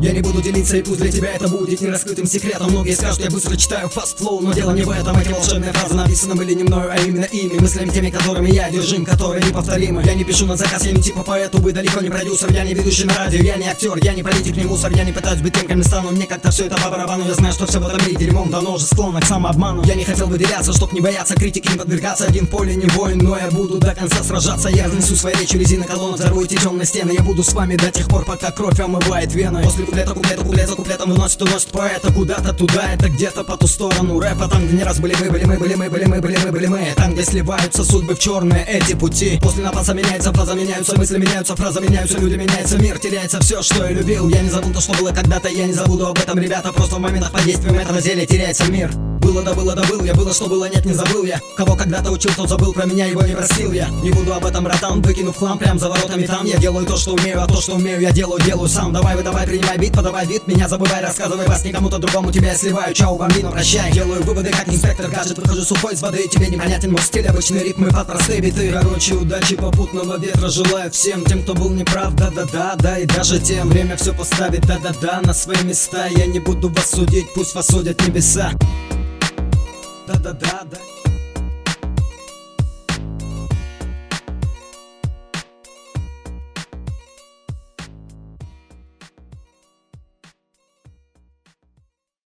Я не буду делиться, и пусть для тебя это будет нераскрытым секретом. Многие скажут, я быстро читаю фаст флоу, но дело не в этом. Эти волшебные фразы написаны были не мною, а именно ими. Мыслями теми, которыми я держим, которые неповторимы. Я не пишу на заказ, я не типа поэту, вы далеко не продюсер. Я не ведущий на радио, я не актер, я не политик, не мусор. Я не пытаюсь быть тем, кем стану, мне как-то все это по барабану. Я знаю, что все в этом мире дерьмом давно уже склонно к самообману. Я не хотел выделяться, чтоб не бояться критики, не подвергаться. Один поле не воин, но я буду до конца сражаться. Я разнесу свои речи резины колонн, взорву эти темные стены. Я буду с вами до тех пор, пока кровь омывает вены. После куплета, куплета, куплет за куплетом выносит, уносит поэта Куда-то туда, это где-то по ту сторону рэпа Там, где не раз были мы, были мы, были мы, были мы, были мы, были мы. Там, где сливаются судьбы в черные эти пути. После напаса меняется фаза, меняются мысли, меняются фразы, меняются люди, меняется мир Теряется все, что я любил. Я не забыл то, что было когда-то, я не забуду об этом, ребята. Просто в моментах под действием этого зелья теряется мир было да было да был я, было что было нет не забыл я. Кого когда-то учил, тот забыл про меня, его не простил я. Не буду об этом братан, выкинув хлам прям за воротами там. Я делаю то, что умею, а то, что умею, я делаю, делаю сам. Давай, выдавай, принимай бит, подавай вид, меня забывай, рассказывай вас не кому-то другому Тебя я сливаю, чау, бомбину, прощай Делаю выводы, как инспектор гаджет, выхожу сухой из воды Тебе непонятен мой стиль, обычные ритмы под простые биты. Короче, удачи, попутного ветра желаю всем. Тем, кто был неправ, да-да-да, да И даже тем. Время все поставит, да-да-да, на свои места. Я не буду вас судить, пусть вас судят небеса da da da